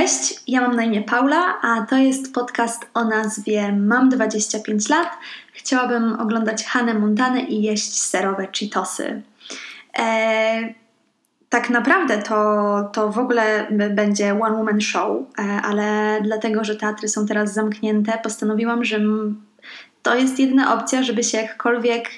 Cześć, ja mam na imię Paula, a to jest podcast o nazwie Mam 25 lat. Chciałabym oglądać Hannę Montanę i jeść serowe Cheetosy. Eee, tak naprawdę to, to w ogóle będzie one woman show, e, ale dlatego, że teatry są teraz zamknięte, postanowiłam, że to jest jedyna opcja, żeby się jakkolwiek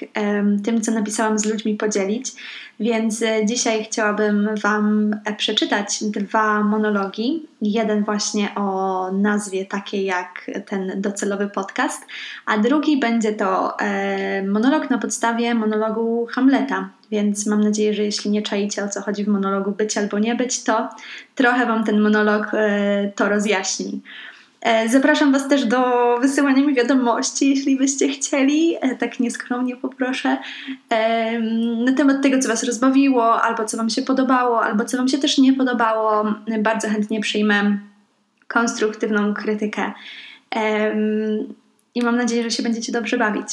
tym, co napisałam z ludźmi podzielić. Więc e, dzisiaj chciałabym Wam e, przeczytać dwa monologi. Jeden właśnie o nazwie takiej jak ten docelowy podcast, a drugi będzie to e, monolog na podstawie monologu Hamleta. Więc mam nadzieję, że jeśli nie czaicie o co chodzi w monologu być albo nie być, to trochę Wam ten monolog to rozjaśni. E, zapraszam Was też do wysyłania mi wiadomości, jeśli byście chcieli, e, tak nieskromnie poproszę, na temat tego, co Was rozbawiło, albo co Wam się podobało, albo co Wam się też nie podobało. Bardzo chętnie przyjmę konstruktywną krytykę i mam nadzieję, że się będziecie dobrze bawić.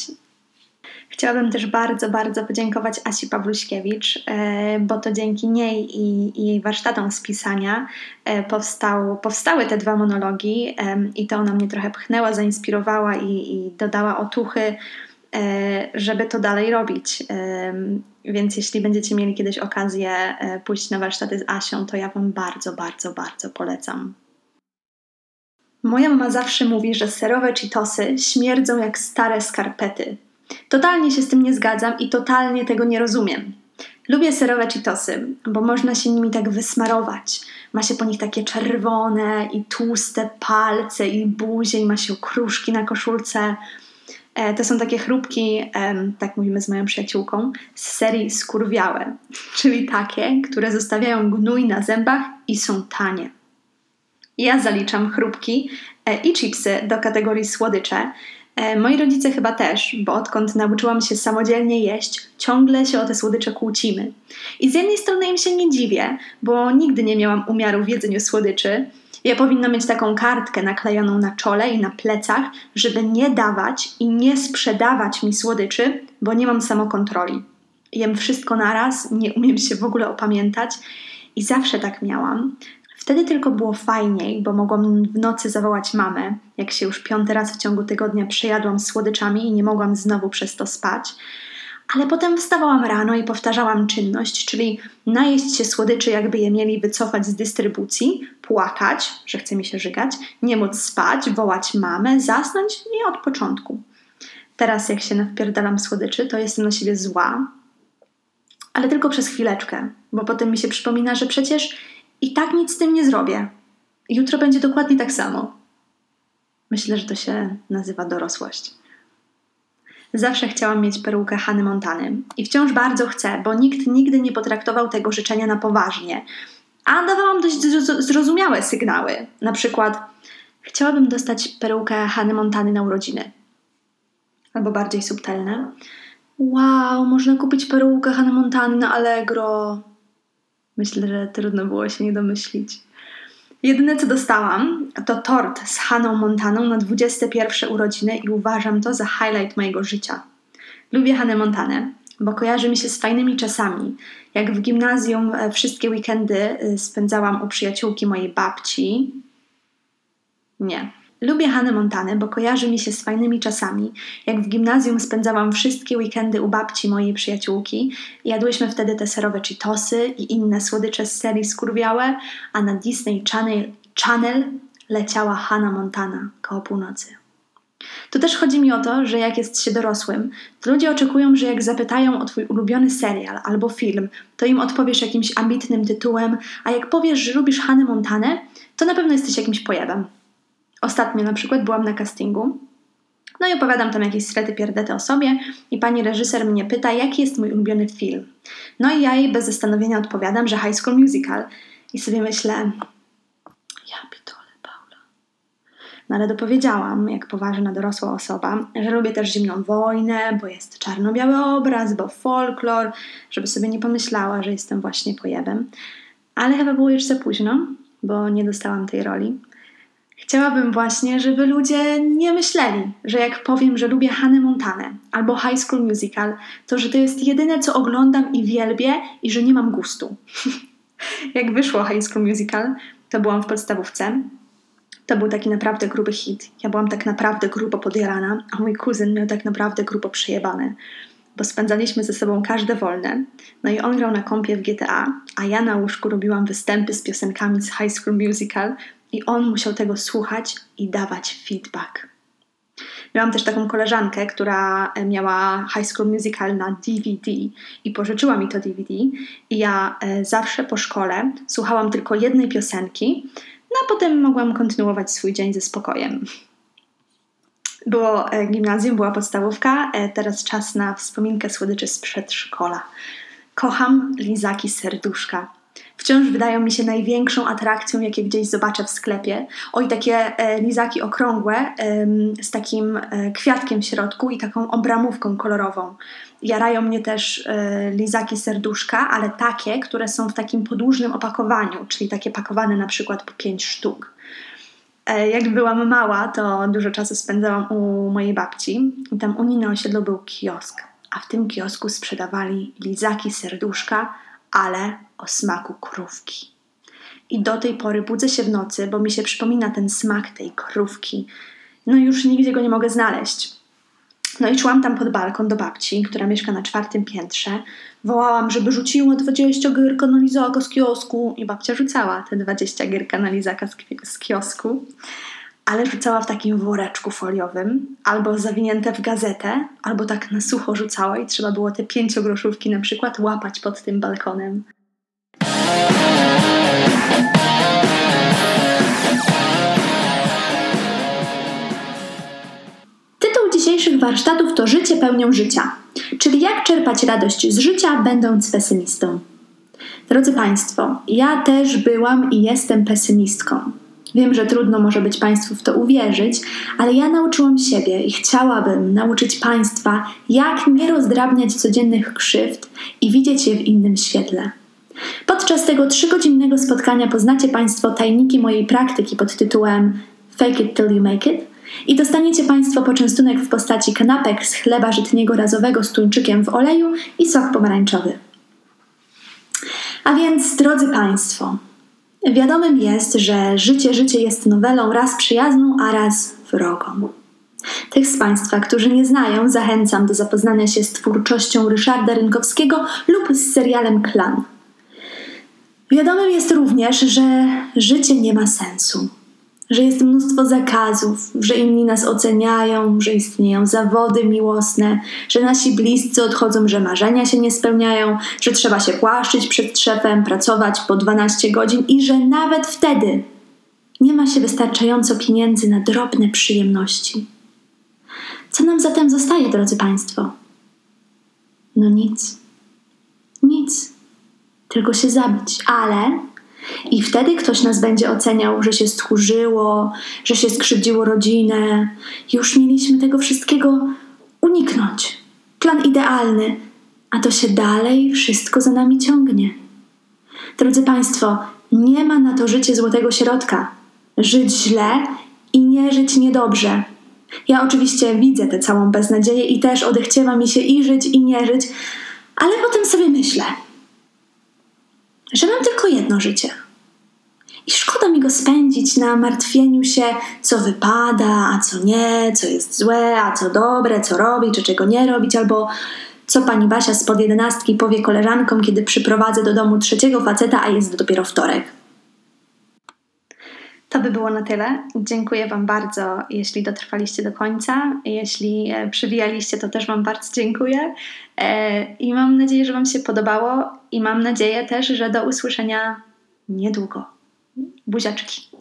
Chciałabym też bardzo, bardzo podziękować Asi Pawluśkiewicz, e, bo to dzięki niej i, i jej warsztatom z pisania e, powstał, powstały te dwa monologi i to ona mnie trochę pchnęła, zainspirowała i, i dodała otuchy, e, żeby to dalej robić. Więc jeśli będziecie mieli kiedyś okazję pójść na warsztaty z Asią, to ja Wam bardzo, bardzo, bardzo polecam. Moja mama zawsze mówi, że serowe cheetosy śmierdzą jak stare skarpety. Totalnie się z tym nie zgadzam i totalnie tego nie rozumiem. Lubię serowe Cheetosy, bo można się nimi tak wysmarować. Ma się po nich takie czerwone i tłuste palce i buzie i ma się okruszki na koszulce. E, to są takie chrupki, e, tak mówimy z moją przyjaciółką, z serii skurwiałe, czyli takie, które zostawiają gnój na zębach i są tanie. Ja zaliczam chrupki e, i chipsy do kategorii słodycze, moi rodzice chyba też, bo odkąd nauczyłam się samodzielnie jeść, ciągle się o te słodycze kłócimy. I z jednej strony im się nie dziwię, bo nigdy nie miałam umiaru w jedzeniu słodyczy. Ja powinna mieć taką kartkę naklejoną na czole i na plecach, żeby nie dawać i nie sprzedawać mi słodyczy, bo nie mam samokontroli. Jem wszystko naraz, nie umiem się w ogóle opamiętać i zawsze tak miałam. Wtedy tylko było fajniej, bo mogłam w nocy zawołać mamę, jak się już piąty raz w ciągu tygodnia przejadłam słodyczami i nie mogłam znowu przez to spać. Ale potem wstawałam rano i powtarzałam czynność, czyli najeść się słodyczy, jakby je mieli wycofać z dystrybucji, płakać, że chce mi się żygać, nie móc spać, wołać mamę, zasnąć i od początku. Teraz, jak się nawpierdalam słodyczy, to jestem na siebie zła, ale tylko przez chwileczkę, bo potem mi się przypomina, że przecież i tak nic z tym nie zrobię. Jutro będzie dokładnie tak samo. Myślę, że to się nazywa dorosłość. Zawsze chciałam mieć perukę Hany Montany i wciąż bardzo chcę, bo nikt nigdy nie potraktował tego życzenia na poważnie, a dawałam dość zrozumiałe sygnały. Na przykład, chciałabym dostać perukę Hany Montany na urodziny. Albo bardziej subtelne. Wow, można kupić perukę Hany Montany na Allegro. Myślę, że trudno było się nie domyślić. Jedyne co dostałam to tort z Haną Montaną na 21 urodziny i uważam to za highlight mojego życia. Lubię Hanę Montanę, bo kojarzy mi się z fajnymi czasami. Jak w gimnazjum e, wszystkie weekendy e, spędzałam u przyjaciółki mojej babci. Nie, Lubię Hannę Montanę, bo kojarzy mi się z fajnymi czasami. Jak w gimnazjum spędzałam wszystkie weekendy u babci mojej przyjaciółki. Jadłyśmy wtedy te serowe Cheetosy i inne słodycze z serii skurwiałe, a na Disney Channel, Channel leciała Hannah Montana koło północy. Tu też chodzi mi o to, że jak jest się dorosłym, to ludzie oczekują, że jak zapytają o twój ulubiony serial albo film, to im odpowiesz jakimś ambitnym tytułem, a jak powiesz, że lubisz Hannah Montanę, to na pewno jesteś jakimś pojebem. Ostatnio na przykład byłam na castingu, no i opowiadam tam jakieś strety pierdety o sobie i pani reżyser mnie pyta, jaki jest mój ulubiony film. No i ja jej bez zastanowienia odpowiadam, że High School Musical. I sobie myślę, ja pitole, Paula. No ale dopowiedziałam, jak poważna dorosła osoba, że lubię też zimną wojnę, bo jest czarno-biały obraz, bo folklor, żeby sobie nie pomyślała, że jestem właśnie pojebem. Ale chyba było już za późno, bo nie dostałam tej roli. Chciałabym właśnie, żeby ludzie nie myśleli, że jak powiem, że lubię Hannah Montanę albo High School Musical, to że to jest jedyne, co oglądam i wielbię i że nie mam gustu. jak wyszło High School Musical, to byłam w podstawówce. To był taki naprawdę gruby hit. Ja byłam tak naprawdę grubo podjarana, a mój kuzyn miał tak naprawdę grubo przejebane bo spędzaliśmy ze sobą każde wolne. No i on grał na kompie w GTA, a ja na łóżku robiłam występy z piosenkami z High School Musical i on musiał tego słuchać i dawać feedback. Miałam też taką koleżankę, która e, miała High School Musical na DVD i pożyczyła mi to DVD i ja e, zawsze po szkole słuchałam tylko jednej piosenki, no a potem mogłam kontynuować swój dzień ze spokojem. Było e, gimnazjum, była podstawówka, teraz czas na wspominkę słodyczy z przedszkola. Kocham lizaki serduszka wciąż wydają mi się największą atrakcją, jakie gdzieś zobaczę w sklepie. Oj, takie e, lizaki okrągłe e, z takim e, kwiatkiem w środku i taką obramówką kolorową. Jarają mnie też e, lizaki serduszka, ale takie, które są w takim podłużnym opakowaniu, czyli takie pakowane na przykład po 5 sztuk. E, jak byłam mała, to dużo czasu spędzałam u mojej babci i tam u niej na osiedlu był kiosk, a w tym kiosku sprzedawali lizaki serduszka, ale o smaku krówki. I do tej pory budzę się w nocy, bo mi się przypomina ten smak tej krówki. No już nigdzie go nie mogę znaleźć. No i szłam tam pod balkon do babci, która mieszka na czwartym piętrze. Wołałam, żeby rzuciła 20 gierka na lizaka z kiosku. I babcia rzucała te 20 gierka na lizaka z kiosku ale rzucała w takim woreczku foliowym, albo zawinięte w gazetę, albo tak na sucho rzucała i trzeba było te pięciogroszówki na przykład łapać pod tym balkonem. Tytuł dzisiejszych warsztatów to Życie pełnią życia, czyli jak czerpać radość z życia, będąc pesymistą. Drodzy Państwo, ja też byłam i jestem pesymistką. Wiem, że trudno może być Państwu w to uwierzyć, ale ja nauczyłam siebie i chciałabym nauczyć Państwa, jak nie rozdrabniać codziennych krzywd i widzieć je w innym świetle. Podczas tego trzygodzinnego spotkania poznacie Państwo tajniki mojej praktyki pod tytułem Fake it till you make it i dostaniecie Państwo poczęstunek w postaci kanapek z chleba żytniego razowego z tuńczykiem w oleju i sok pomarańczowy. A więc, drodzy Państwo, Wiadomym jest, że Życie, Życie jest nowelą raz przyjazną, a raz wrogą. Tych z Państwa, którzy nie znają, zachęcam do zapoznania się z twórczością Ryszarda Rynkowskiego lub z serialem Klan. Wiadomym jest również, że życie nie ma sensu że jest mnóstwo zakazów, że inni nas oceniają, że istnieją zawody miłosne, że nasi bliscy odchodzą, że marzenia się nie spełniają, że trzeba się płaszczyć przed szefem, pracować po 12 godzin i że nawet wtedy nie ma się wystarczająco pieniędzy na drobne przyjemności. Co nam zatem zostaje, drodzy Państwo? No nic. Nic. Tylko się zabić, ale i wtedy ktoś nas będzie oceniał, że się stchórzyło, że się skrzywdziło rodzinę. Już mieliśmy tego wszystkiego uniknąć. Plan idealny, a to się dalej wszystko za nami ciągnie. Drodzy Państwo, nie ma na to życie złotego środka. Żyć źle i nie żyć niedobrze. Ja oczywiście widzę tę całą beznadzieję i też odechciewa mi się i żyć, i nie żyć, ale potem sobie myślę – że mam tylko jedno życie. I szkoda mi go spędzić na martwieniu się, co wypada, a co nie, co jest złe, a co dobre, co robić, czy czego nie robić, albo co pani Basia spod jedenastki powie koleżankom, kiedy przyprowadzę do domu trzeciego faceta, a jest dopiero wtorek. To by było na tyle. Dziękuję Wam bardzo, jeśli dotrwaliście do końca. Jeśli e, przywijaliście, to też Wam bardzo dziękuję. E, I mam nadzieję, że Wam się podobało, i mam nadzieję też, że do usłyszenia niedługo. Buziaczki.